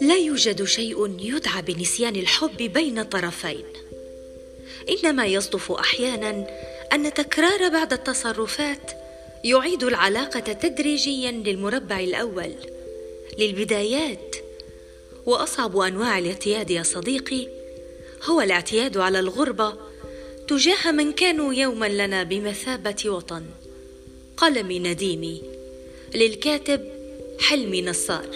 لا يوجد شيء يدعى بنسيان الحب بين طرفين. إنما يصدف أحيانا أن تكرار بعض التصرفات يعيد العلاقة تدريجيا للمربع الأول. للبدايات وأصعب أنواع الاعتياد يا صديقي هو الاعتياد على الغربة تجاه من كانوا يوما لنا بمثابة وطن. قلمي نديمي للكاتب حلمي نصار.